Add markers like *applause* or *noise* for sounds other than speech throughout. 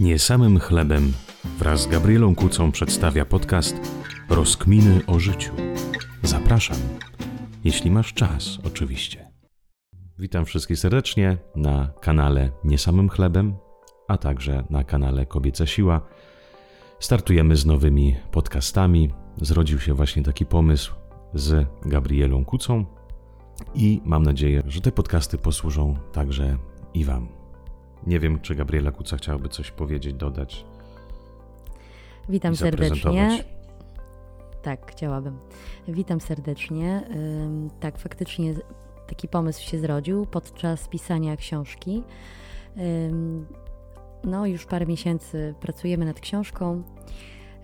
Nie samym chlebem wraz z Gabrielą Kucą przedstawia podcast Rozkminy o życiu. Zapraszam, jeśli masz czas, oczywiście. Witam wszystkich serdecznie na kanale Nie samym chlebem, a także na kanale Kobieca Siła. Startujemy z nowymi podcastami. Zrodził się właśnie taki pomysł z Gabrielą Kucą i mam nadzieję, że te podcasty posłużą także i Wam. Nie wiem, czy Gabriela Kuca chciałaby coś powiedzieć, dodać. Witam serdecznie. Tak, chciałabym. Witam serdecznie. Tak, faktycznie taki pomysł się zrodził podczas pisania książki. No, już parę miesięcy pracujemy nad książką,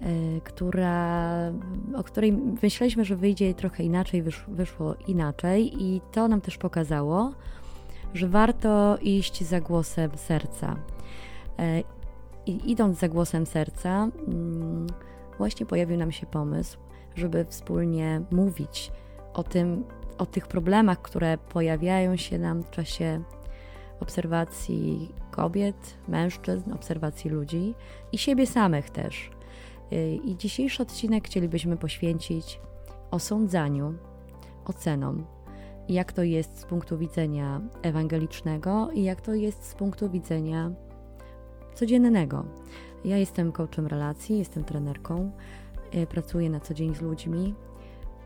e, która, o której myśleliśmy, że wyjdzie trochę inaczej, wyszło inaczej, i to nam też pokazało, że warto iść za głosem serca. E, I idąc za głosem serca, mm, właśnie pojawił nam się pomysł, żeby wspólnie mówić o tym, o tych problemach, które pojawiają się nam w czasie obserwacji kobiet, mężczyzn, obserwacji ludzi i siebie samych też. E, I dzisiejszy odcinek chcielibyśmy poświęcić osądzaniu, ocenom, jak to jest z punktu widzenia ewangelicznego i jak to jest z punktu widzenia codziennego. Ja jestem coachem relacji, jestem trenerką, e, pracuję na co dzień z ludźmi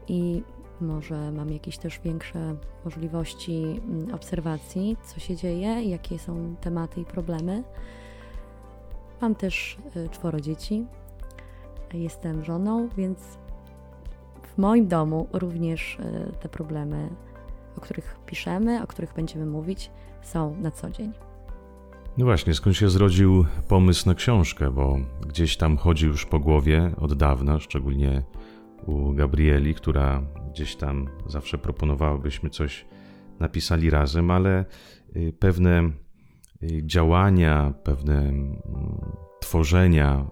i może mam jakieś też większe możliwości mm, obserwacji, co się dzieje, jakie są tematy i problemy. Mam też e, czworo dzieci, jestem żoną, więc w moim domu również e, te problemy o których piszemy, o których będziemy mówić, są na co dzień. No właśnie, skąd się zrodził pomysł na książkę, bo gdzieś tam chodzi już po głowie od dawna, szczególnie u Gabrieli, która gdzieś tam zawsze proponowała, byśmy coś napisali razem, ale y, pewne y, działania, pewne mm, tworzenia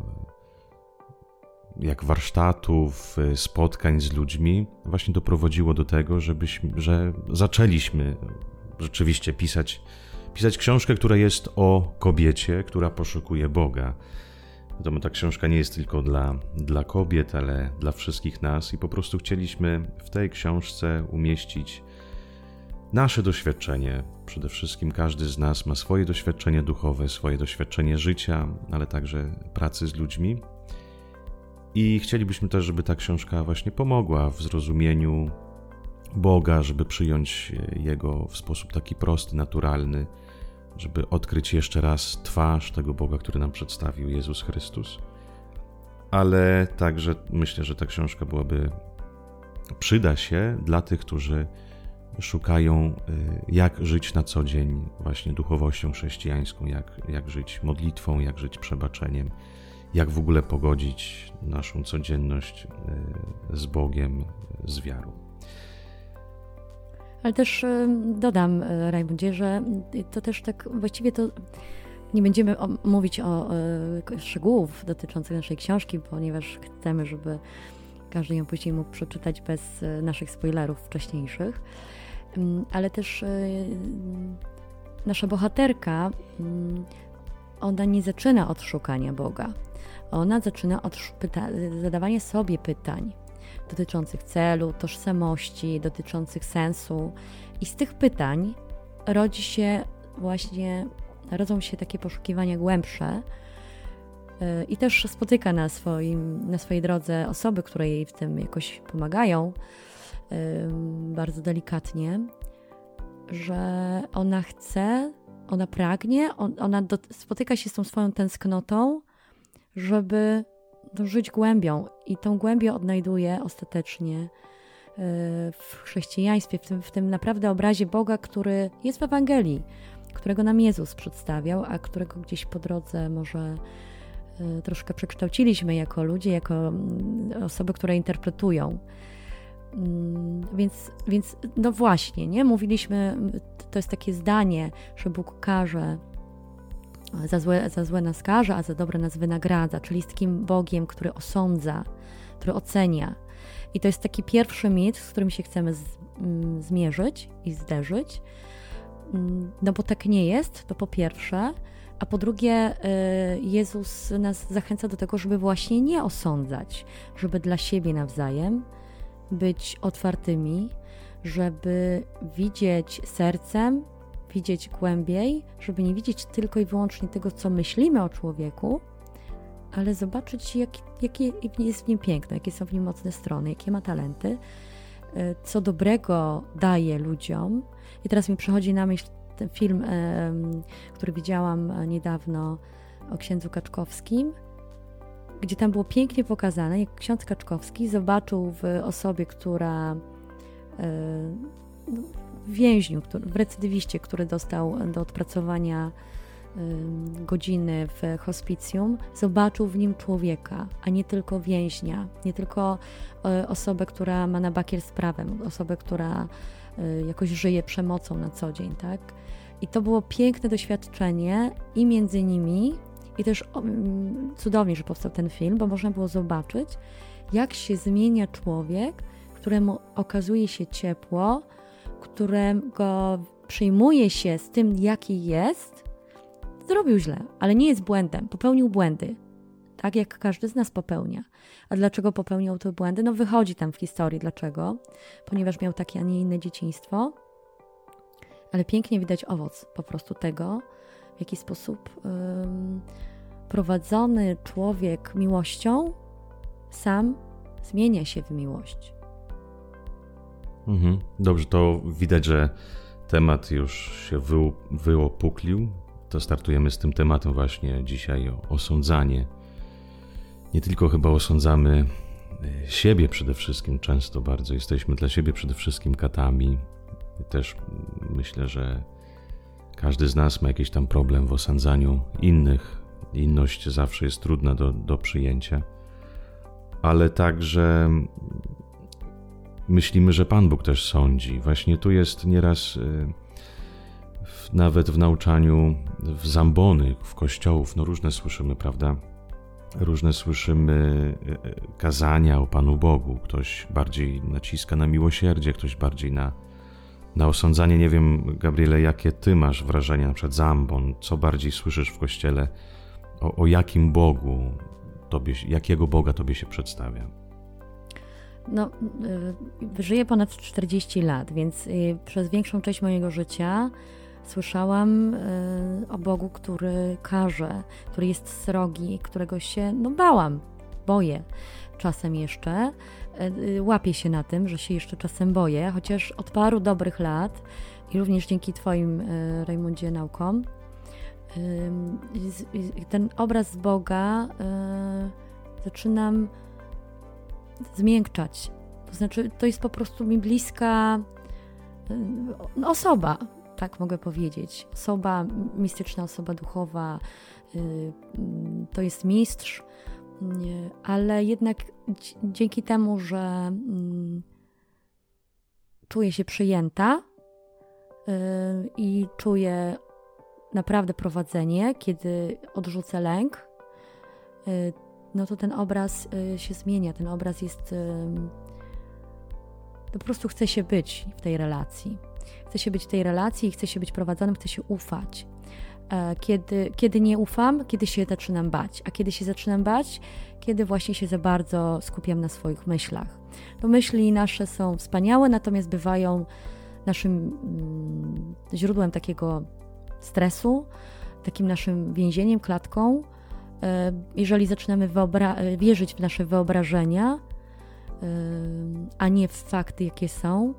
jak warsztatów, y, spotkań z ludźmi, właśnie doprowadziło do tego, żebyśmy, że zaczęliśmy rzeczywiście pisać, pisać książkę, która jest o kobiecie, która poszukuje Boga. Wiadomo, ta książka nie jest tylko dla, dla kobiet, ale dla wszystkich nas, i po prostu chcieliśmy w tej książce umieścić nasze doświadczenie. Przede wszystkim każdy z nas ma swoje doświadczenie duchowe, swoje doświadczenie życia, ale także pracy z ludźmi. I chcielibyśmy też, żeby ta książka właśnie pomogła w zrozumieniu Boga, żeby przyjąć Jego w sposób taki prosty, naturalny, żeby odkryć jeszcze raz twarz tego Boga, który nam przedstawił Jezus Chrystus. Ale także myślę, że ta książka byłaby, przyda się dla tych, którzy szukają, y, jak żyć na co dzień właśnie duchowością chrześcijańską, jak, jak żyć modlitwą, jak żyć przebaczeniem jak w ogóle pogodzić naszą codzienność e, z Bogiem, z wiarą. Ale też e, dodam, e, Rajmundzie, że to też tak właściwie to nie będziemy mówić o szczegółów dotyczących naszej książki, ponieważ chcemy, żeby każdy ją później mógł przeczytać bez naszych spoilerów wcześniejszych. Mm, ale też nasza bohaterka, mm, ona nie zaczyna od szukania Boga ona zaczyna od zadawania sobie pytań dotyczących celu, tożsamości, dotyczących sensu. I z tych pytań rodzi się właśnie, rodzą się takie poszukiwania głębsze. Y, I też spotyka na, swoim, na swojej drodze osoby, które jej w tym jakoś pomagają, bardzo delikatnie, że ona chce, ona pragnie, ona do, spotyka się z tą swoją tęsknotą żeby żyć głębią i tą głębię odnajduje ostatecznie e, w chrześcijaństwie, w tym, w tym naprawdę obrazie Boga, który jest w Ewangelii, którego nam Jezus przedstawiał, a którego gdzieś po drodze może e, troszkę przekształciliśmy jako ludzie, jako mm, osoby, które interpretują. Mm, więc, więc no właśnie, nie? Mówiliśmy, to jest takie zdanie, że Bóg każe za złe, za złe nas karze, a za dobre nas wynagradza, czyli z takim Bogiem, który osądza, który ocenia. I to jest taki pierwszy mit, z którym się chcemy z, mm, zmierzyć i zderzyć. Mm, no bo tak nie jest, to po pierwsze. A po drugie, y, Jezus nas zachęca do tego, żeby właśnie nie osądzać, żeby dla siebie nawzajem być otwartymi, żeby widzieć sercem, widzieć głębiej, żeby nie widzieć tylko i wyłącznie tego, co myślimy o człowieku, ale zobaczyć, jakie jak jest w nim piękno, jakie są w nim mocne strony, jakie ma talenty, y, co dobrego daje ludziom. I teraz mi przychodzi na myśl ten film, który widziałam niedawno o księdzu Kaczkowskim, gdzie tam było pięknie pokazane, jak ksiądz Kaczkowski zobaczył w osobie, która e, w więźniu, w recydywiście, który dostał do odpracowania godziny w hospicjum, zobaczył w nim człowieka, a nie tylko więźnia, nie tylko e, osobę, która ma na bakier z prawem, osobę, która e, jakoś żyje przemocą na co dzień, tak? I to było piękne doświadczenie i między nimi, i też mm, cudownie, że powstał ten film, bo można było zobaczyć, jak się zmienia człowiek, któremu okazuje się ciepło, którego przyjmuje się z tym, jaki jest, zrobił źle, ale nie jest błędem, popełnił błędy. Tak jak każdy z nas popełnia. A dlaczego popełniał te błędy? No wychodzi tam w historii dlaczego. Ponieważ miał takie, a nie inne dzieciństwo, ale pięknie widać owoc po prostu tego, w jaki sposób um, prowadzony człowiek miłością sam zmienia się w miłość. Mhm. Dobrze, to widać, że temat już się wy, wyopuklił. To startujemy z tym tematem właśnie dzisiaj o osądzanie. Nie tylko chyba osądzamy e, siebie przede wszystkim, często bardzo jesteśmy dla siebie przede wszystkim katami, też myślę, że każdy z nas ma jakiś tam problem w osądzaniu innych. Inność zawsze jest trudna do, do przyjęcia, ale także myślimy, że Pan Bóg też sądzi. Właśnie tu jest nieraz y, nawet w nauczaniu w zambony, w kościołów, no różne słyszymy, prawda? Różne słyszymy y, y, kazania o Panu Bogu. Ktoś bardziej naciska na miłosierdzie, ktoś bardziej na na osądzanie nie wiem, Gabriele, jakie ty masz wrażenia, przykład Zambon, co bardziej słyszysz w kościele, o, o jakim Bogu tobie, jakiego Boga tobie się przedstawia? No, y, żyję ponad 40 lat, więc y, przez większą część mojego życia słyszałam y, o Bogu, który każe, który jest srogi, którego się no, bałam, boję czasem jeszcze. E, łapię się na tym, że się jeszcze czasem boję, chociaż od paru dobrych lat i również dzięki Twoim, e, Rajmundzie, naukom, ten obraz Boga e, zaczynam zmiękczać. To znaczy, to jest po prostu mi bliska osoba, tak mogę powiedzieć. Osoba mistyczna, osoba duchowa, to jest mistrz, ale jednak dzięki temu, że mm, czuję się przyjęta y, i czuję naprawdę prowadzenie, kiedy odrzucę lęk, y, no to ten obraz y, się zmienia. Ten obraz jest. Po prostu chce się być w tej relacji. Chce się być w tej relacji, chce się być prowadzonym, chce się ufać. E, kiedy, kiedy nie ufam, kiedy się zaczynam bać. A kiedy się zaczynam bać? Kiedy właśnie się za bardzo skupiam na swoich myślach. To myśli nasze są wspaniałe, natomiast bywają naszym mm, źródłem takiego stresu, takim naszym więzieniem, klatką. E, jeżeli zaczynamy wierzyć w nasze wyobrażenia, e, a nie w fakty, jakie są,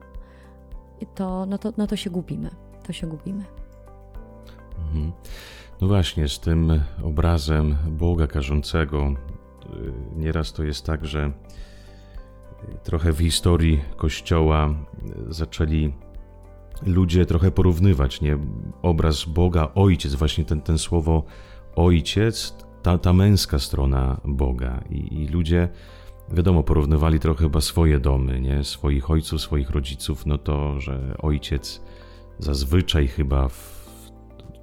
to, no to, no to się gubimy. To się gubimy. Mhm. No właśnie, z tym obrazem Boga karzącego, y, nieraz to jest tak, że trochę w historii Kościoła zaczęli ludzie trochę porównywać, nie? Obraz Boga, ojciec, właśnie ten, ten słowo ojciec, ta, ta męska strona Boga. I, I ludzie, wiadomo, porównywali trochę chyba swoje domy, nie? Swoich ojców, swoich rodziców, no to, że ojciec zazwyczaj chyba w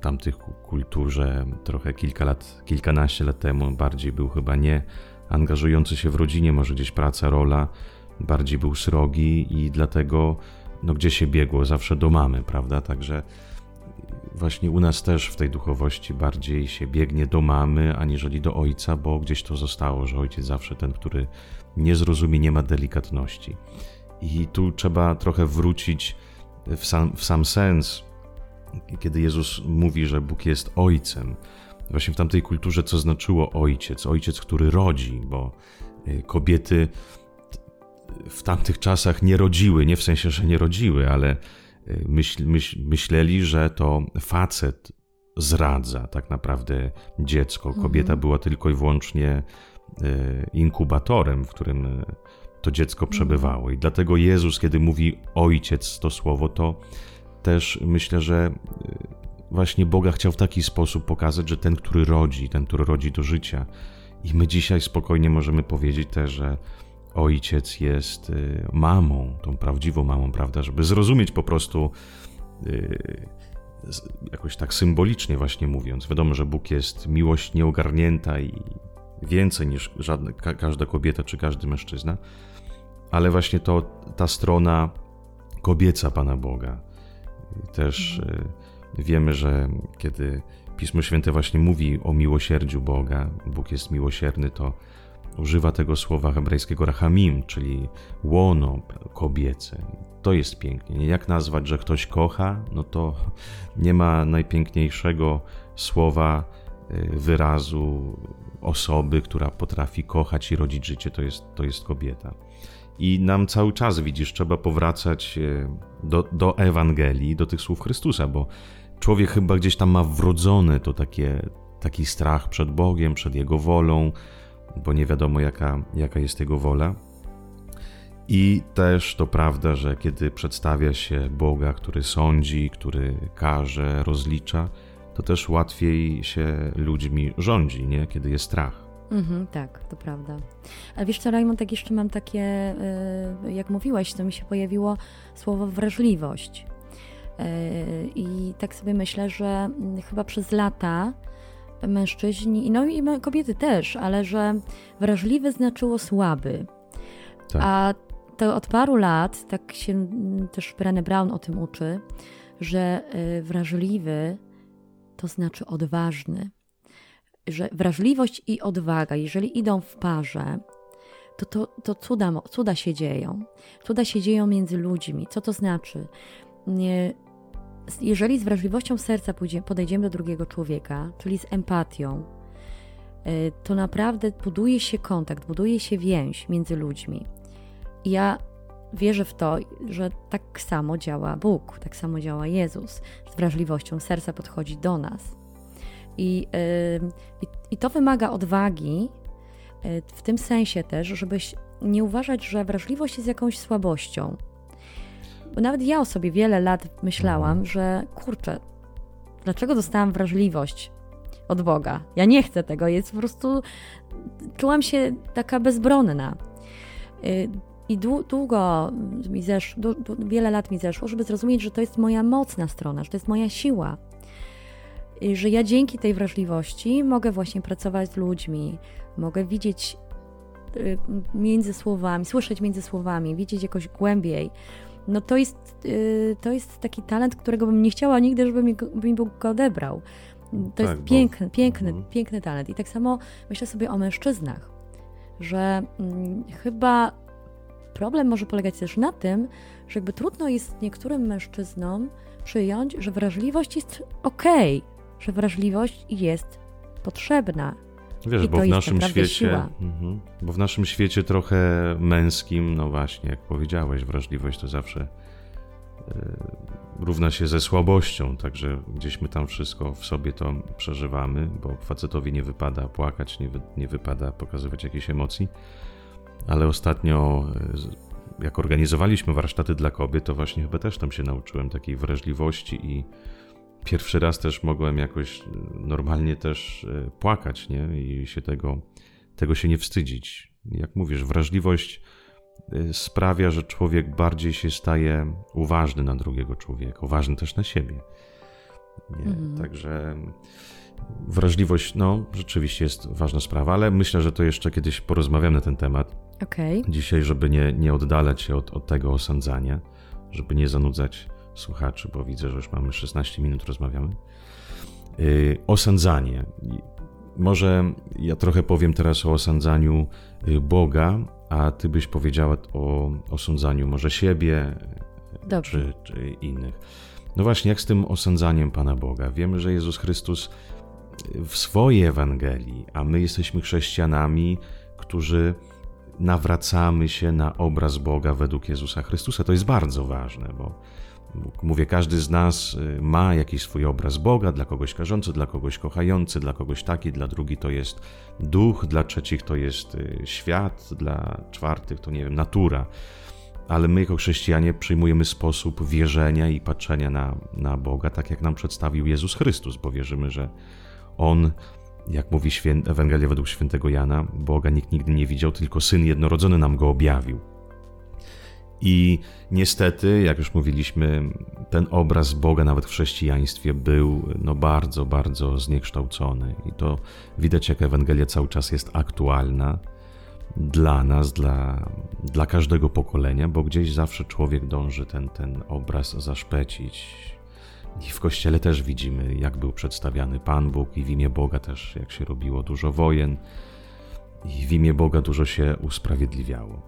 tamtych kulturze trochę kilka lat, kilkanaście lat temu bardziej był chyba nie angażujący się w rodzinie, może gdzieś praca, rola, bardziej był srogi i dlatego no gdzie się biegło, zawsze do mamy, prawda? Także właśnie u nas też w tej duchowości bardziej się biegnie do mamy, aniżeli do ojca, bo gdzieś to zostało, że ojciec zawsze ten, który nie zrozumie, nie ma delikatności. I tu trzeba trochę wrócić w sam, w sam sens, kiedy Jezus mówi, że Bóg jest ojcem. Właśnie w tamtej kulturze, co znaczyło ojciec? Ojciec, który rodzi, bo y, kobiety w tamtych czasach nie rodziły, nie w sensie, że nie rodziły, ale y, myśl, myśl, myśleli, że to facet zradza tak naprawdę dziecko. Kobieta mhm. była tylko i wyłącznie y, inkubatorem, w którym to dziecko mhm. przebywało. I dlatego Jezus, kiedy mówi ojciec to słowo, to też myślę, że właśnie Boga chciał w taki sposób pokazać, że ten, który rodzi, ten, który rodzi do życia. I my dzisiaj spokojnie możemy powiedzieć też, że ojciec jest y, mamą, tą prawdziwą mamą, prawda, żeby zrozumieć po prostu y, jakoś tak symbolicznie właśnie mówiąc. Wiadomo, że Bóg jest miłość nieogarnięta i więcej niż żadna, każda kobieta czy każdy mężczyzna, ale właśnie to ta strona kobieca Pana Boga. Też mhm. wiemy, że kiedy Pismo Święte właśnie mówi o miłosierdziu Boga, Bóg jest miłosierny, to używa tego słowa hebrajskiego rachamim, czyli łono kobiece. To jest pięknie. Jak nazwać, że ktoś kocha? No to nie ma najpiękniejszego słowa, y, wyrazu osoby, która potrafi kochać i rodzić życie, to jest, to jest kobieta. I nam cały czas, widzisz, trzeba powracać y, do, do Ewangelii, do tych słów Chrystusa, bo człowiek chyba gdzieś tam ma wrodzony to takie, taki strach przed Bogiem, przed Jego wolą, bo nie wiadomo jaka, jaka jest Jego wola. I też to prawda, że kiedy przedstawia się Boga, który sądzi, który karze, rozlicza, to też łatwiej się ludźmi rządzi, nie? kiedy jest strach. Mhm, tak, to prawda. Ale wiesz co, Rajmond, tak jeszcze mam takie, y, jak mówiłaś, to mi się pojawiło słowo wrażliwość. Y, I tak sobie myślę, że mm, chyba przez lata mężczyźni, no i kobiety też, ale że wrażliwy znaczyło słaby. Tak. A to od paru lat, tak się mm, też Brené Brown o tym uczy, że wrażliwy to znaczy odważny. Że wrażliwość i odwaga, jeżeli idą w parze, to, to, to cuda, cuda się dzieją. Cuda się dzieją między ludźmi. Co to znaczy? Nie, jeżeli z wrażliwością serca podejdziemy do drugiego człowieka, czyli z empatią, y, to naprawdę buduje się kontakt, buduje się więź między ludźmi. I ja wierzę w to, że tak samo działa Bóg, tak samo działa Jezus. Z wrażliwością serca podchodzi do nas. I, yy, i to wymaga odwagi, yy, w tym sensie też, żebyś nie uważać, że wrażliwość jest jakąś słabością. Bo nawet ja o sobie wiele lat myślałam, że kurczę, dlaczego dostałam wrażliwość od Boga? Ja nie chcę tego, jest po prostu. Czułam się taka bezbronna. Y, I długo mi zeszło, wiele lat mi zeszło, żeby zrozumieć, że to jest moja mocna strona, że to jest moja siła. Że ja dzięki tej wrażliwości mogę właśnie pracować z ludźmi, mogę widzieć y, między słowami, słyszeć między słowami, widzieć jakoś głębiej, no to jest, y, to jest taki talent, którego bym nie chciała nigdy, żeby mi, by mi Bóg go odebrał. To tak, jest piękny, bo... piękny, mhm. piękny talent. I tak samo myślę sobie o mężczyznach, że hmm, chyba problem może polegać też na tym, że jakby trudno jest niektórym mężczyznom przyjąć, że wrażliwość jest okej, okay, że wrażliwość jest potrzebna, Wiesz, I bo w naszym świecie, mhm, bo w naszym świecie trochę męskim, no właśnie, jak powiedziałeś, wrażliwość to zawsze y, równa się ze słabością, także gdzieś my tam wszystko w sobie to przeżywamy, bo facetowi nie wypada płakać, nie, wy, nie wypada pokazywać jakichś emocji. Ale ostatnio, y, jak organizowaliśmy warsztaty dla kobiet, to właśnie chyba też tam się nauczyłem takiej wrażliwości i pierwszy raz też mogłem jakoś normalnie też e, płakać, nie? I się tego, tego się nie wstydzić. Jak mówisz, wrażliwość e, sprawia, że człowiek bardziej się staje uważny na drugiego człowieka, uważny też na siebie. Mhm. Także wrażliwość, no, rzeczywiście jest ważna sprawa, ale myślę, że to jeszcze kiedyś porozmawiamy na ten temat. Okay. Dzisiaj, żeby nie, nie oddalać się od, od tego osądzania, żeby nie zanudzać słuchaczy, bo widzę, że już mamy 16 minut, rozmawiamy. Yy, osądzanie. Może ja trochę powiem teraz o osądzaniu y, Boga, a ty byś powiedziała o osądzaniu może siebie czy, czy, innych. No właśnie, jak z tym osądzaniem Pana Boga? Wiemy, że Jezus Chrystus w swojej Ewangelii, a my jesteśmy chrześcijanami, którzy nawracamy się na obraz Boga według Jezusa Chrystusa. To jest bardzo ważne, bo mówię, każdy z nas y, ma jakiś swój obraz Boga, dla kogoś karzący, dla kogoś kochający, dla kogoś taki, dla drugi to jest duch, dla trzecich to jest y, świat, dla czwartych to nie wiem, natura. Ale my jako chrześcijanie przyjmujemy sposób wierzenia i patrzenia na, na Boga, tak jak nam przedstawił Jezus Chrystus, bo wierzymy, że On jak mówi święt, Ewangelia według świętego Jana, Boga nikt nigdy nie widział, tylko Syn jednorodzony nam go objawił. I niestety, jak już mówiliśmy, ten obraz Boga nawet w chrześcijaństwie był no, bardzo, bardzo zniekształcony. I to widać, jak Ewangelia cały czas jest aktualna dla nas, dla, dla każdego pokolenia, bo gdzieś zawsze człowiek dąży ten, ten obraz zaszpecić, i w kościele też widzimy, jak był przedstawiany Pan Bóg, i w imię Boga też, jak się robiło dużo wojen, i w imię Boga dużo się usprawiedliwiało.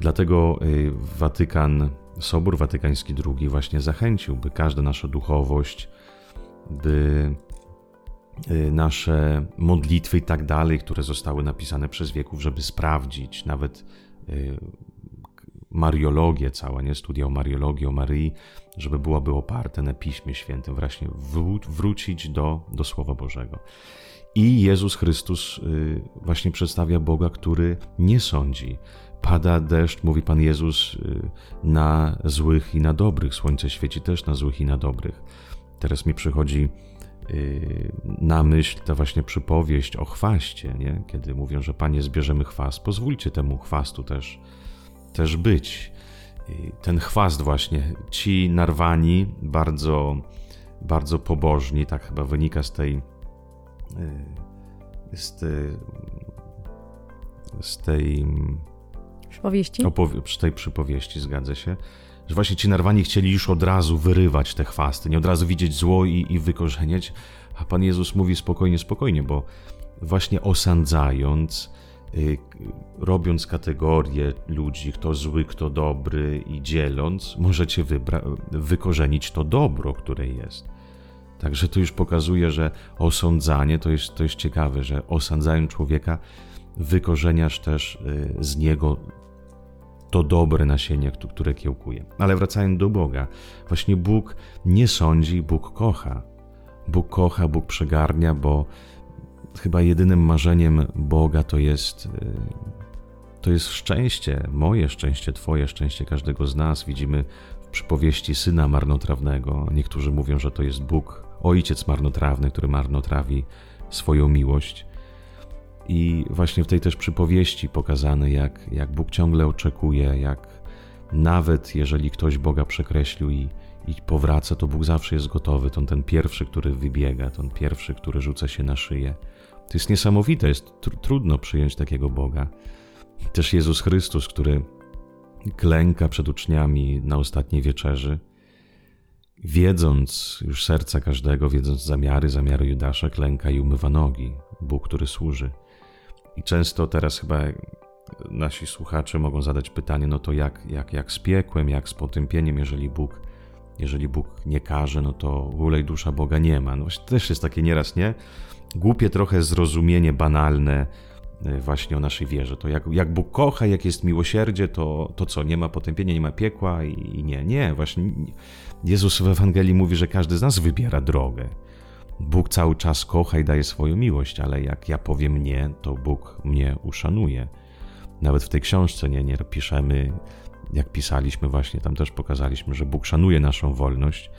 Dlatego y, Watykan, Sobór Watykański II właśnie zachęcił, by każda nasza duchowość, by y, nasze modlitwy i tak dalej, które zostały napisane przez wieków, żeby sprawdzić, nawet y, mariologię cała, nie? Studia o mariologii, o Maryi, żeby byłoby oparte na Piśmie Świętym, właśnie wrócić do, do Słowa Bożego. I Jezus Chrystus y, właśnie przedstawia Boga, który nie sądzi. Pada deszcz, mówi Pan Jezus, y, na złych i na dobrych. Słońce świeci też na złych i na dobrych. Teraz mi przychodzi y, na myśl ta właśnie przypowieść o chwaście, nie? kiedy mówią, że Panie zbierzemy chwast. Pozwólcie temu chwastu też też być. Ten chwast właśnie, ci narwani, bardzo, bardzo pobożni, tak chyba wynika z tej y, z tej, z tej przypowieści? Opowi- tej przypowieści, zgadza się, że właśnie ci narwani chcieli już od razu wyrywać te chwasty, nie od razu widzieć zło i, i wykorzeniać, a Pan Jezus mówi spokojnie, spokojnie, bo właśnie osądzając, robiąc kategorie ludzi, kto zły, kto dobry i dzieląc, możecie wykorzenić to dobro, które jest. Także to już pokazuje, że osądzanie to jest, to jest ciekawe, że osądzając człowieka, wykorzeniasz też y, z niego to dobre nasienie, które kiełkuje. Ale wracając do Boga, właśnie Bóg nie sądzi, Bóg kocha. Bóg kocha, Bóg przegarnia, bo chyba jedynym marzeniem Boga to jest, y, to jest szczęście, moje szczęście, Twoje szczęście, każdego z nas. Widzimy w przypowieści syna marnotrawnego. Niektórzy mówią, że to jest Bóg, ojciec marnotrawny, który marnotrawi swoją miłość. I właśnie w tej też przypowieści pokazane, jak, jak Bóg ciągle oczekuje, jak nawet jeżeli ktoś Boga przekreślił i, i powraca, to Bóg zawsze jest gotowy. To ten pierwszy, który wybiega, ten pierwszy, który rzuca się na szyję. To jest niesamowite, jest tr trudno przyjąć takiego Boga. Też Jezus Chrystus, który klęka przed uczniami na ostatniej wieczerzy, wiedząc już serca każdego, wiedząc zamiary, zamiary Judasza, klęka i umywa nogi. Bóg, który służy. I często teraz chyba nasi słuchacze mogą zadać pytanie, no to jak, jak, jak z piekłem, jak z potępieniem, jeżeli Bóg, jeżeli Bóg nie każe, no to ulej dusza Boga nie ma. No właśnie też jest takie nieraz, nie? głupie trochę zrozumienie banalne e, właśnie o naszej wierze. To jak, jak Bóg kocha, jak jest miłosierdzie, to, to co, nie ma potępienia, nie ma piekła i, i nie, nie, właśnie Jezus w Ewangelii mówi, że każdy z nas wybiera drogę. Bóg cały czas kocha i daje swoją miłość, ale jak ja powiem nie, to Bóg mnie uszanuje. Nawet w tej książce nie, nie piszemy, jak pisaliśmy właśnie, tam też pokazaliśmy, że Bóg szanuje naszą wolność,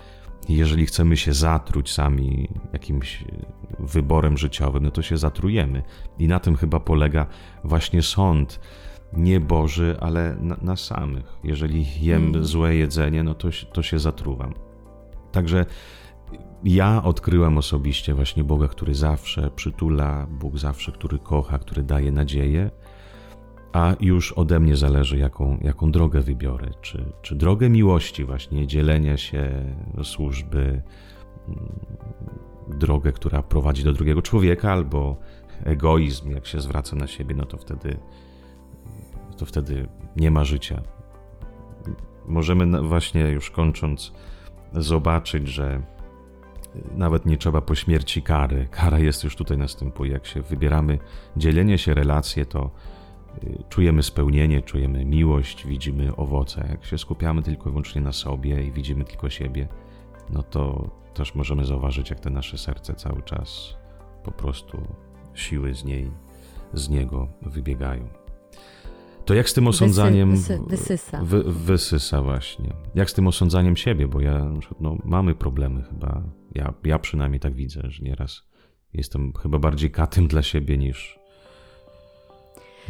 jeżeli chcemy się zatruć sami jakimś wyborem życiowym, no to się zatrujemy. I na tym chyba polega właśnie sąd. Nie Boży, ale na, na samych. Jeżeli jem mm. złe jedzenie, no to, to się zatruwam. Także ja odkryłem osobiście właśnie Boga, który zawsze przytula, Bóg zawsze, który kocha, który daje nadzieję. A już ode mnie zależy, jaką, jaką drogę wybiorę. Czy, czy drogę miłości, właśnie dzielenia się służby, mm, drogę, która prowadzi do drugiego człowieka, albo egoizm, jak się zwraca na siebie, no to wtedy, to wtedy nie ma życia. Możemy właśnie już kończąc zobaczyć, że nawet nie trzeba po śmierci kary. Kara jest już tutaj następuje. Jak się wybieramy dzielenie się, relacje, to czujemy spełnienie, czujemy miłość, widzimy owoce. Jak się skupiamy tylko i wyłącznie na sobie i widzimy tylko siebie, no to też możemy zauważyć, jak te nasze serce cały czas po prostu siły z niej, z niego wybiegają. To jak z tym osądzaniem. Wysy, wysysa. Wy, wysysa właśnie. Jak z tym osądzaniem siebie, bo ja no, mamy problemy chyba. Ja, ja przynajmniej tak widzę, że nieraz jestem chyba bardziej katem dla siebie niż.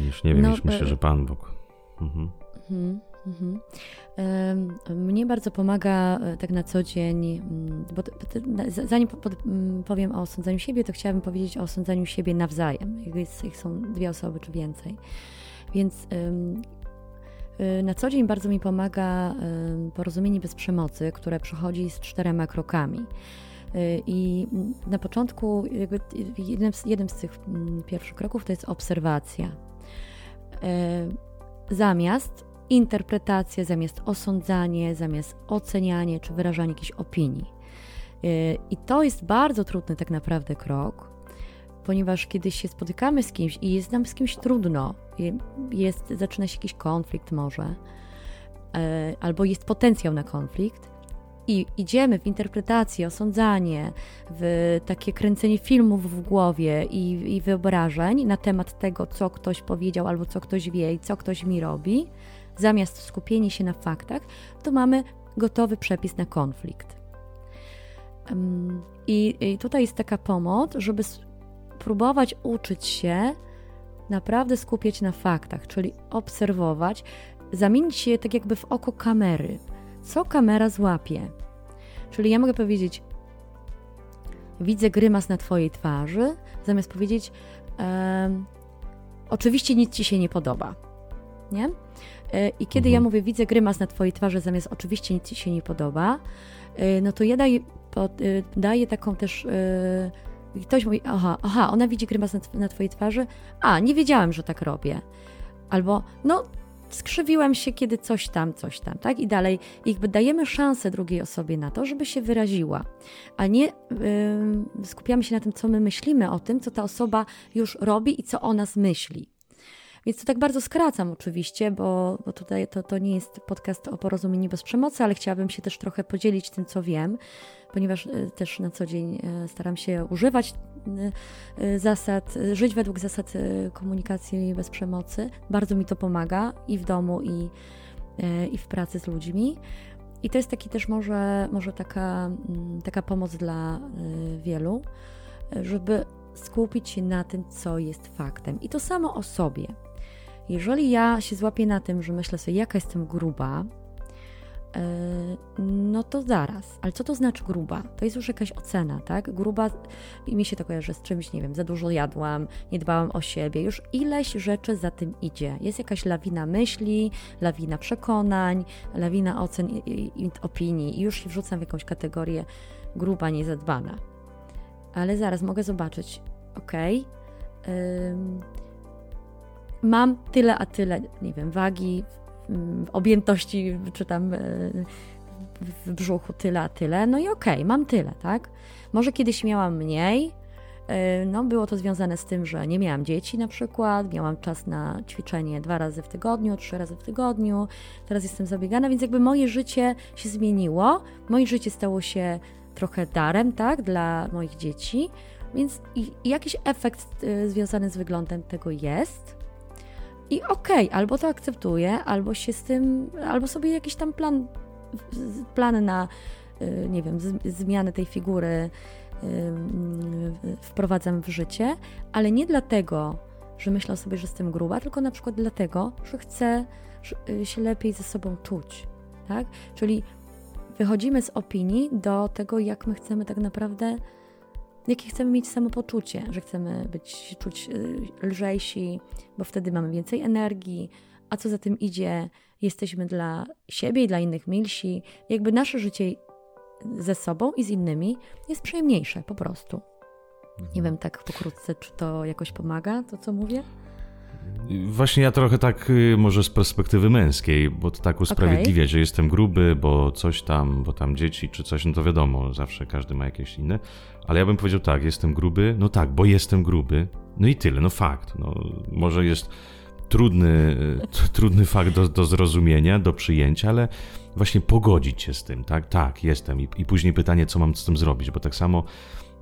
Niż nie wiem, no, niż myślę, e, że Pan Bóg. Mhm. Mhm. Mhm. Mnie bardzo pomaga e, tak na co dzień, mm, bo zanim powiem o osądzaniu siebie, to chciałabym powiedzieć o osądzaniu siebie nawzajem. Ich są dwie osoby czy więcej. Więc y, na co dzień bardzo mi pomaga porozumienie bez przemocy, które przychodzi z czterema krokami. I na początku, jednym z, z tych mm, pierwszych kroków to jest obserwacja. Y, zamiast interpretacja, zamiast osądzanie, zamiast ocenianie czy wyrażanie jakiejś opinii. I to jest bardzo trudny tak naprawdę krok, ponieważ kiedy się spotykamy z kimś i jest nam z kimś trudno, jest, zaczyna się jakiś konflikt może, e, albo jest potencjał na konflikt, i idziemy w interpretację, osądzanie, w takie kręcenie filmów w głowie i, i wyobrażeń na temat tego, co ktoś powiedział albo co ktoś wie i co ktoś mi robi, zamiast skupienia się na faktach, to mamy gotowy przepis na konflikt. I, I, tutaj jest taka pomoc, żeby próbować uczyć się naprawdę skupiać na faktach, czyli obserwować, zamienić się tak jakby w oko kamery. Co kamera złapie? Czyli ja mogę powiedzieć, widzę grymas na twojej twarzy, zamiast powiedzieć, e, oczywiście nic ci się nie podoba. Nie? E, I kiedy mhm. ja mówię, widzę grymas na twojej twarzy, zamiast oczywiście nic ci się nie podoba, e, no to ja daję, pod, e, daję taką też ktoś mówi, aha, aha, ona widzi grymas na, na twojej twarzy, a, nie wiedziałem, że tak robię. Albo, no, skrzywiłem się, kiedy coś tam, coś tam, tak? I dalej jakby dajemy szansę drugiej osobie na to, żeby się wyraziła, a nie yy, skupiamy się na tym, co my myślimy o tym, co ta osoba już robi i co o nas myśli. Więc to tak bardzo skracam oczywiście, bo, bo tutaj to, to nie jest podcast o porozumieniu bez przemocy, ale chciałabym się też trochę podzielić tym, co wiem, ponieważ e, też na co dzień e, staram się używać zasad, żyć według zasad komunikacji bez przemocy. Bardzo mi to pomaga i w domu, i, i w pracy z ludźmi. I to jest taki też może, może taka, mm, taka pomoc dla wielu, żeby skupić się na tym, co jest faktem. I to samo o sobie. Jeżeli ja się złapię na tym, że myślę sobie, jaka jestem gruba, no to zaraz. Ale co to znaczy gruba? To jest już jakaś ocena, tak? Gruba i mi się to kojarzy z czymś, nie wiem, za dużo jadłam, nie dbałam o siebie, już ileś rzeczy za tym idzie. Jest jakaś lawina myśli, lawina przekonań, lawina ocen i, i, opinii i już się wrzucam w jakąś kategorię gruba, niezadbana. Ale zaraz mogę zobaczyć, okej, okay, mam tyle a tyle, nie wiem, wagi, objętości, czy tam e, w brzuchu tyle a tyle, no i okej, okay, mam tyle, tak? Może kiedyś miałam mniej, e, no, było to związane z tym, że nie miałam dzieci na przykład, miałam czas na ćwiczenie dwa razy w tygodniu, trzy razy w tygodniu, teraz jestem zabiegana, więc jakby moje życie się zmieniło, moje życie stało się trochę darem, tak, dla moich dzieci, więc i, i jakiś efekt y, związany z wyglądem tego jest, i okej, okay, albo to akceptuję, albo się z tym, albo sobie jakiś tam plan, plan na, y, nie wiem, zmianę tej figury y, wprowadzam w życie, ale nie dlatego, że myślę sobie, że jestem gruba, tylko na przykład dlatego, że chcę y, się lepiej ze sobą czuć, tak? Czyli wychodzimy z opinii do tego, jak my chcemy tak naprawdę jakie chcemy mieć samopoczucie, że chcemy być, czuć y, lżejsi, bo wtedy mamy więcej energii, a co za tym idzie, jesteśmy dla siebie i dla innych milsi. Jakby nasze życie ze sobą i z innymi jest przyjemniejsze po prostu. Nie wiem tak pokrótce, czy to jakoś pomaga, to co mówię? Właśnie ja trochę tak y, może z perspektywy męskiej, bo to tak usprawiedliwiać, okay. że jestem gruby, bo coś tam, bo tam dzieci czy coś, no to wiadomo, zawsze każdy ma jakieś inne. Ale ja bym powiedział tak, jestem gruby, no tak, bo jestem gruby, no i tyle, no fakt. No, może jest trudny, *laughs* trudny fakt do, do zrozumienia, do przyjęcia, ale właśnie pogodzić się z tym, tak? Tak, jestem. I, I później pytanie, co mam z tym zrobić, bo tak samo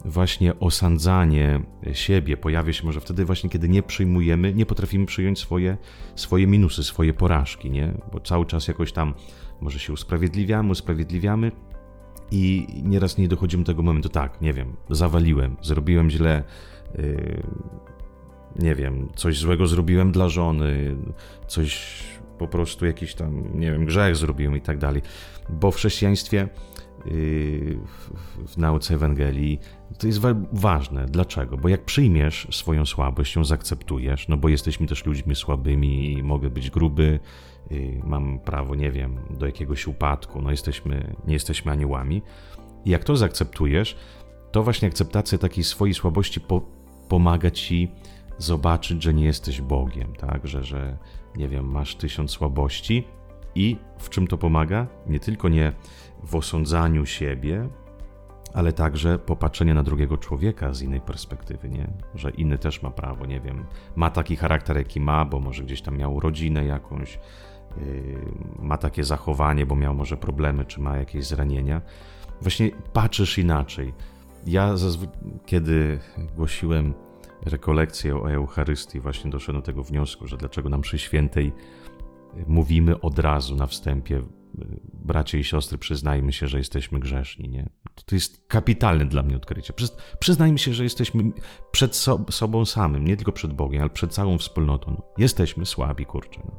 właśnie osądzanie siebie pojawia się może wtedy właśnie, kiedy nie przyjmujemy, nie potrafimy przyjąć swoje, swoje minusy, swoje porażki, nie? Bo cały czas jakoś tam może się usprawiedliwiamy, usprawiedliwiamy i nieraz nie dochodzimy do tego momentu, tak, nie wiem, zawaliłem, zrobiłem źle, yy, nie wiem, coś złego zrobiłem dla żony, coś po prostu jakiś tam, nie wiem, grzech zrobiłem i tak dalej. Bo w chrześcijaństwie, yy, w nauce Ewangelii, to jest ważne. Dlaczego? Bo jak przyjmiesz swoją słabość, ją zaakceptujesz, no bo jesteśmy też ludźmi słabymi i mogę być gruby, yy, mam prawo, nie wiem, do jakiegoś upadku, no jesteśmy, nie jesteśmy aniołami. I jak to zaakceptujesz, to właśnie akceptacja takiej swojej słabości po, pomaga ci zobaczyć, że nie jesteś Bogiem, tak? Że, że nie wiem, masz tysiąc słabości i w czym to pomaga? Nie tylko nie w osądzaniu siebie, ale także popatrzenie na drugiego człowieka z innej perspektywy, nie? Że inny też ma prawo, nie wiem, ma taki charakter, jaki ma, bo może gdzieś tam miał rodzinę jakąś, yy, ma takie zachowanie, bo miał może problemy, czy ma jakieś zranienia. Właśnie patrzysz inaczej. Ja kiedy głosiłem rekolekcję o Eucharystii, właśnie doszedłem do tego wniosku, że dlaczego nam przy świętej mówimy od razu na wstępie, bracia i siostry, przyznajmy się, że jesteśmy grzeszni, nie? To jest kapitalne dla mnie odkrycie. Przyznajmy się, że jesteśmy przed so sobą samym, nie tylko przed Bogiem, ale przed całą wspólnotą. No, jesteśmy słabi, kurczę. No,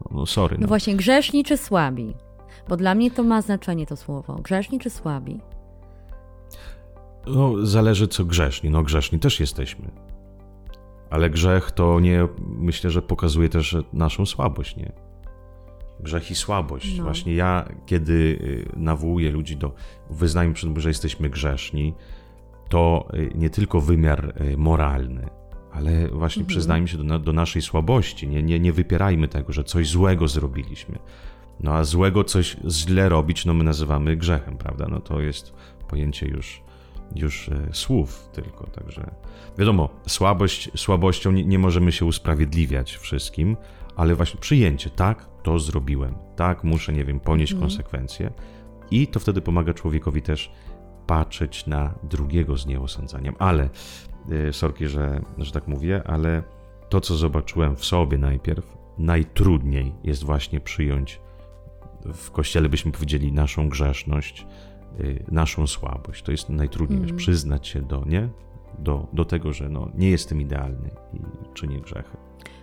no, no sorry. No. no właśnie, grzeszni czy słabi? Bo dla mnie to ma znaczenie to słowo. Grzeszni czy słabi? No, zależy co grzeszni. No, grzeszni też jesteśmy. Ale grzech to nie, myślę, że pokazuje też naszą słabość, nie? Grzech i słabość. No. Właśnie ja, kiedy y, nawołuję ludzi do wyznania przed że jesteśmy grzeszni, to y, nie tylko wymiar y, moralny, ale właśnie mhm. przyznajmy się do, do, naszej słabości. Nie, nie, nie wypierajmy tego, że coś złego zrobiliśmy. No a złego coś źle robić, no my nazywamy grzechem, prawda? No to jest pojęcie już już słów tylko, także wiadomo, słabość, słabością nie, nie możemy się usprawiedliwiać wszystkim, ale właśnie przyjęcie, tak, to zrobiłem, tak, muszę, nie wiem, ponieść mm. konsekwencje i to wtedy pomaga człowiekowi też patrzeć na drugiego z nieosądzaniem, ale, e, sorki, że, że tak mówię, ale to, co zobaczyłem w sobie najpierw, najtrudniej jest właśnie przyjąć w kościele byśmy powiedzieli naszą grzeszność, Y, naszą słabość. To jest najtrudniej, mm. przyznać się do, nie? Do, do tego, że no, nie jestem idealny i czynię grzechy.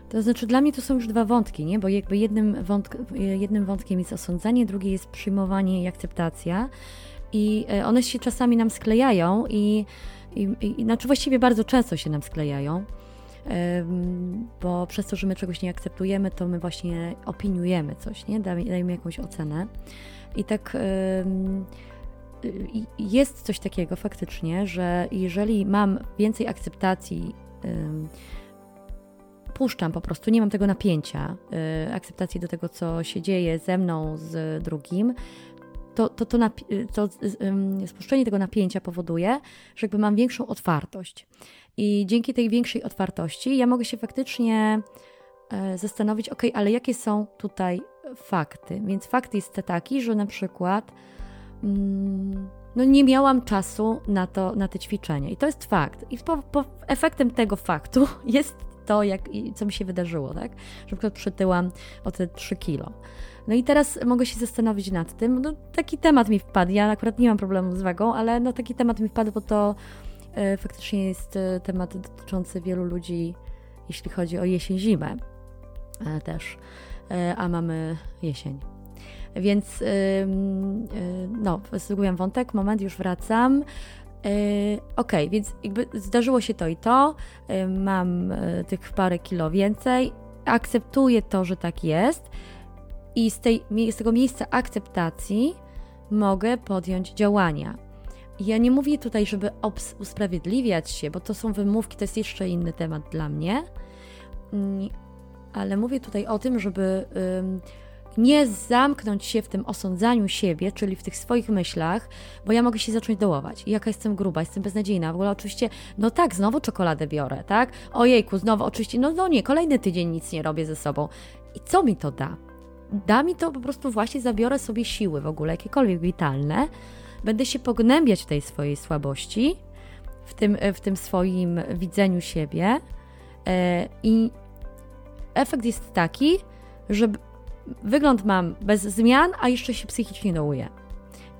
To znaczy, dla mnie to są już dwa wątki, nie? Bo jakby jednym, wątk, jednym wątkiem jest osądzanie, drugi jest przyjmowanie i akceptacja. I e, one się czasami nam sklejają, i, i, i znaczy właściwie bardzo często się nam sklejają, bo przez to, że my czegoś nie akceptujemy, to my właśnie opiniujemy coś, nie? Dajemy jakąś ocenę. I tak jest coś takiego faktycznie, że jeżeli mam więcej akceptacji, puszczam po prostu, nie mam tego napięcia, y, akceptacji do tego, co się dzieje ze mną, z drugim, to, to, to, to spuszczenie tego napięcia powoduje, że jakby mam większą otwartość. I dzięki tej większej otwartości ja mogę się faktycznie e, zastanowić, ok, ale jakie są tutaj fakty? Więc fakt jest taki, że na przykład Mm, no nie miałam czasu na, to, na te ćwiczenia. I to jest fakt. I po, po efektem tego faktu *laughs* jest to, jak, co mi się wydarzyło, tak? Że na przytyłam o te 3 kilo. No i teraz mogę się zastanowić nad tym. No, taki temat mi wpadł. Ja akurat nie mam problemu z wagą, ale no, taki temat mi wpadł, bo to e, faktycznie jest e, temat dotyczący wielu ludzi, jeśli chodzi o jesień-zimę e, też. E, a mamy jesień. Więc yy, no, zgubiłam wątek, moment, już wracam. Okej, okay, więc jakby zdarzyło się to i to, mam tych parę kilo więcej, akceptuję to, że tak jest. I z, tej, z tego miejsca akceptacji mogę podjąć działania. Ja nie mówię tutaj, żeby usprawiedliwiać się, bo to są wymówki, to jest jeszcze inny temat dla mnie, mm, ale mówię tutaj o tym, żeby nie zamknąć się w tym osądzaniu siebie, czyli w tych swoich myślach, bo ja mogę się zacząć dołować. Jaka jestem gruba, jestem beznadziejna. W ogóle oczywiście, no tak, znowu czekoladę biorę, tak? Ojejku, znowu oczywiście, no, no nie, kolejny tydzień nic nie robię ze sobą. I co mi to da? Da mi to po prostu właśnie, zabiorę sobie siły w ogóle, jakiekolwiek witalne, będę się pognębiać w tej swojej słabości, w tym, w tym swoim widzeniu siebie e, i efekt jest taki, że wygląd mam bez zmian, a jeszcze się psychicznie dołuję.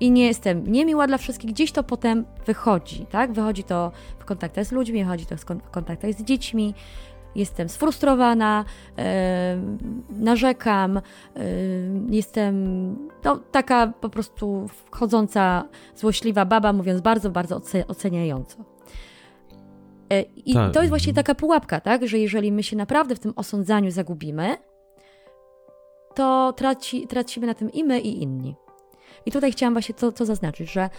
I nie jestem niemiła dla wszystkich, gdzieś to potem wychodzi, tak? Wychodzi to w kontaktach z ludźmi, wychodzi to w kontaktach z dziećmi, jestem sfrustrowana, yy, narzekam, yy, jestem no, taka po prostu wchodząca, złośliwa baba, mówiąc bardzo, bardzo oceniająco. Yy, I Ta. to jest właśnie taka pułapka, tak, że jeżeli my się naprawdę w tym osądzaniu zagubimy, to traci, tracimy na tym i my, i inni. I tutaj chciałam właśnie to, to zaznaczyć, że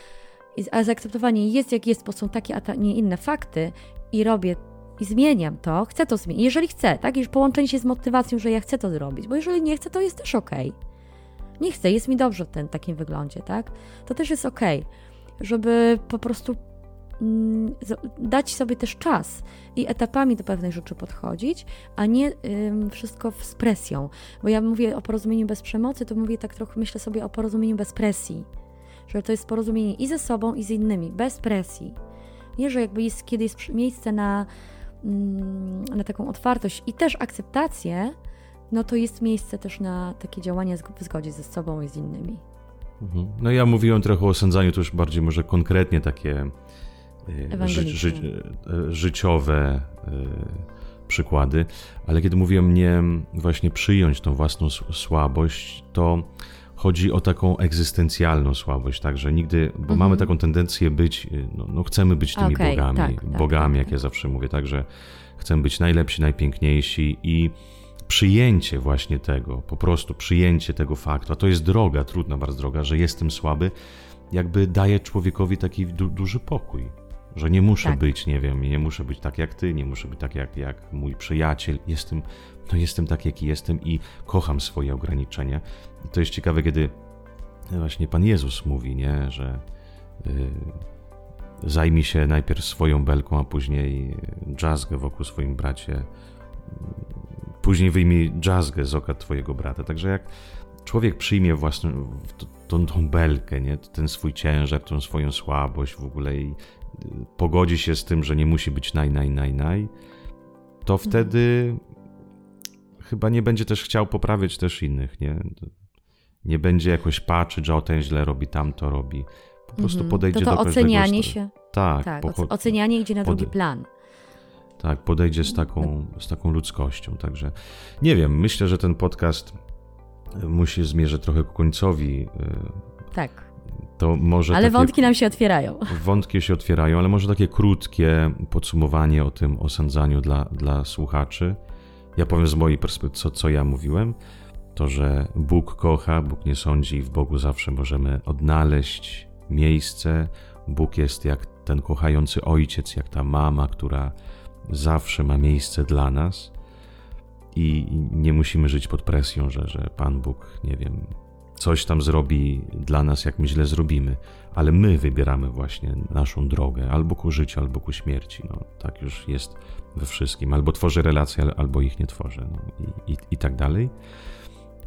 zaakceptowanie jest jak jest, bo są takie, a nie inne fakty i robię i zmieniam to, chcę to zmienić. Jeżeli chcę, tak? Już połączenie się z motywacją, że ja chcę to zrobić, bo jeżeli nie chcę, to jest też ok. Nie chcę, jest mi dobrze w tym takim wyglądzie, tak? To też jest ok, żeby po prostu dać sobie też czas i etapami do pewnych rzeczy podchodzić, a nie wszystko z presją. Bo ja mówię o porozumieniu bez przemocy, to mówię tak trochę, myślę sobie o porozumieniu bez presji. Że to jest porozumienie i ze sobą, i z innymi, bez presji. Nie, że jakby jest, kiedy jest miejsce na Mm, na taką otwartość i też akceptację, no to jest miejsce też na takie działania w zgodzie ze sobą i z innymi. Mhm. No ja mówiłem trochę o osądzaniu, to już bardziej może konkretnie takie ży, ży, e, życiowe e, przykłady, ale kiedy mówiłem nie właśnie przyjąć tą własną słabość, to chodzi o taką egzystencjalną słabość, także nigdy, bo mhm. mamy taką tendencję być, y, no, no chcemy być tymi okay, bogami, tak, tak, bogami, tak, jak ja tak. zawsze mówię, także chcemy być najlepsi, najpiękniejsi i przyjęcie właśnie tego, po prostu przyjęcie tego faktu, a to jest droga, trudna bardzo droga, że jestem słaby, jakby daje człowiekowi taki du duży pokój. Że nie muszę tak. być, nie wiem, nie muszę być tak jak ty, nie muszę być tak jak, jak mój przyjaciel. Jestem, no jestem tak, jaki jestem i kocham swoje ograniczenia. I to jest ciekawe, kiedy właśnie Pan Jezus mówi, nie, że yy, zajmij się najpierw swoją belką, a później dżazgę wokół swoim bracie. Później wyjmij dżazgę z oka twojego brata. Także jak człowiek przyjmie własną, tą, tą belkę, nie? ten swój ciężar, tą swoją słabość w ogóle i pogodzi się z tym, że nie musi być naj, naj, naj, naj, to mhm. wtedy chyba nie będzie też chciał poprawiać też innych, nie? Nie będzie jakoś patrzeć, że o ten źle robi, tamto robi. Po prostu mhm. podejdzie to to do ocenianie każdego... się. Tak. tak ocenianie idzie na drugi plan. Tak, podejdzie z taką, z taką ludzkością. Także nie wiem, myślę, że ten podcast musi zmierzyć trochę ku końcowi. Y, tak to może. Ale takie, wątki nam się otwierają. Wątki się otwierają, ale może takie krótkie podsumowanie o tym osądzaniu dla, dla słuchaczy. Ja powiem z mojej perspektywy, co, co ja mówiłem. To, że Bóg kocha, Bóg nie sądzi i w Bogu zawsze możemy odnaleźć miejsce. Bóg jest jak ten kochający ojciec, jak ta mama, która zawsze ma miejsce dla nas i nie musimy żyć pod presją, że, że Pan Bóg, nie wiem, coś tam zrobi dla nas, jak my źle zrobimy, ale my wybieramy właśnie naszą drogę, albo ku życiu, albo ku śmierci. No, tak już jest we wszystkim. Albo tworzy relacje, albo ich nie tworzy, no, i, i, i tak dalej.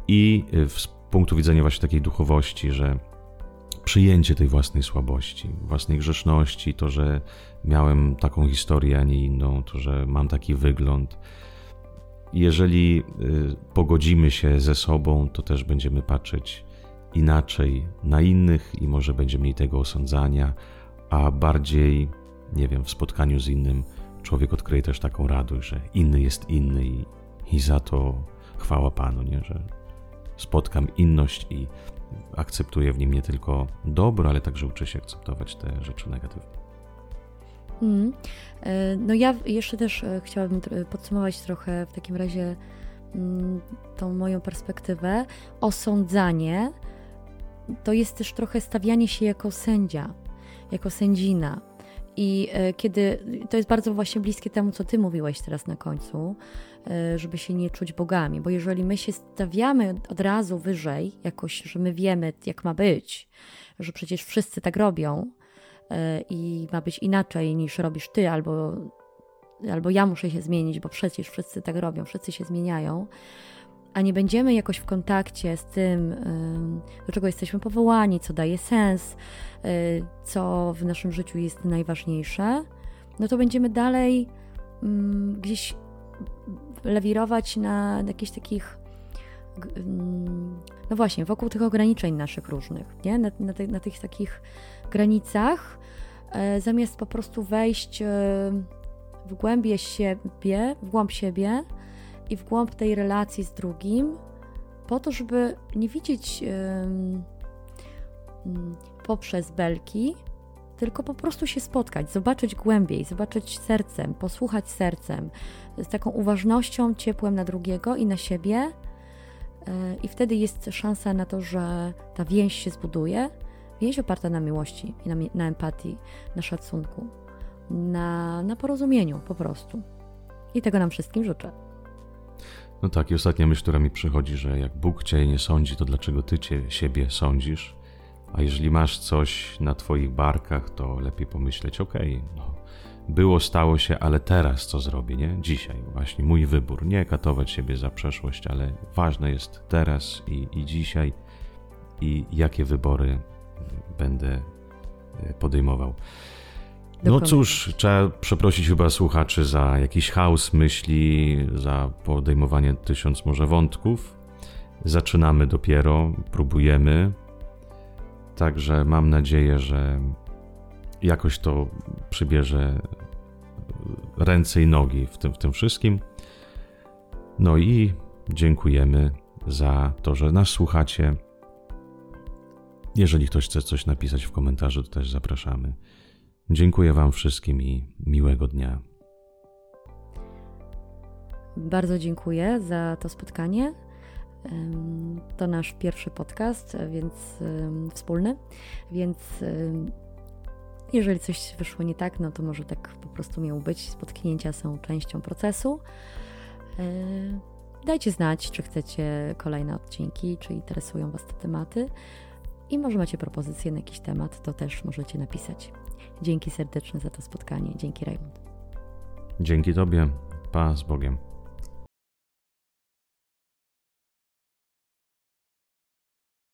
I y, z punktu widzenia właśnie takiej duchowości, że przyjęcie tej własnej słabości, własnej grzeszności, to, że miałem taką historię, a nie inną, to, że mam taki wygląd, jeżeli y, pogodzimy się ze sobą, to też będziemy patrzeć inaczej na innych i może będzie mniej tego osądzania, a bardziej, nie wiem, w spotkaniu z innym człowiek odkryje też taką radość, że inny jest inny i, i za to chwała Panu, nie? że spotkam inność i akceptuję w nim nie tylko dobro, ale także uczę się akceptować te rzeczy negatywne. Mm. No ja jeszcze też e, chciałabym podsumować trochę w takim razie mm, tą moją perspektywę. Osądzanie to jest też trochę stawianie się jako sędzia, jako sędzina. I e, kiedy to jest bardzo właśnie bliskie temu, co ty mówiłeś teraz na końcu, żeby się nie czuć bogami, bo jeżeli my się stawiamy od razu wyżej, jakoś, że my wiemy, jak ma być, że przecież wszyscy tak robią, E, i ma być inaczej niż robisz ty, albo, albo ja muszę się zmienić, bo przecież wszyscy tak robią, wszyscy się zmieniają, a nie będziemy jakoś w kontakcie z tym, do czego jesteśmy powołani, co daje sens, e, co w naszym życiu jest najważniejsze, no to będziemy dalej mm, gdzieś lewirować na jakichś takich mm, no właśnie, wokół tych ograniczeń naszych różnych, nie? Na, na, na tych takich granicach, e, zamiast po prostu wejść e, w głębie siebie, w głąb siebie i w głąb tej relacji z drugim, po to, żeby nie widzieć mm, poprzez belki, tylko po prostu się spotkać, zobaczyć głębiej, zobaczyć sercem, posłuchać sercem, z taką uważnością, ciepłem na drugiego i na siebie. E, I wtedy jest szansa na to, że ta więź się zbuduje, Więź oparta na miłości na, na empatii, na szacunku, na, na porozumieniu po prostu. I tego nam wszystkim życzę. No tak, i ostatnia myśl, która mi przychodzi, że jak Bóg cię nie sądzi, to dlaczego ty cię, siebie sądzisz? A jeżeli masz coś na twoich barkach, to lepiej pomyśleć, okej, okay, no, było, stało się, ale teraz co zrobię, nie? Dzisiaj właśnie mój wybór. Nie katować siebie za przeszłość, ale ważne jest teraz i, i dzisiaj i jakie wybory będę e, podejmował. No cóż, trzeba przeprosić chyba słuchaczy za jakiś chaos myśli, za podejmowanie tysiąc może wątków. Zaczynamy dopiero, próbujemy. Także mam nadzieję, że jakoś to przybierze ręce i nogi w tym, w tym wszystkim. No i dziękujemy za to, że nas słuchacie. Jeżeli ktoś chce coś napisać w komentarzu, to też zapraszamy. Dziękuję Wam wszystkim i miłego dnia. Bardzo dziękuję za to spotkanie. To nasz pierwszy podcast, więc wspólny, więc jeżeli coś wyszło nie tak, no to może tak po prostu miało być. Spotknięcia są częścią procesu. Dajcie znać, czy chcecie kolejne odcinki, czy interesują Was te tematy. I może macie propozycje na jakiś temat, to też możecie napisać. Dzięki serdecznie za to spotkanie. Dzięki Raymond. Dzięki Tobie. Pa z Bogiem.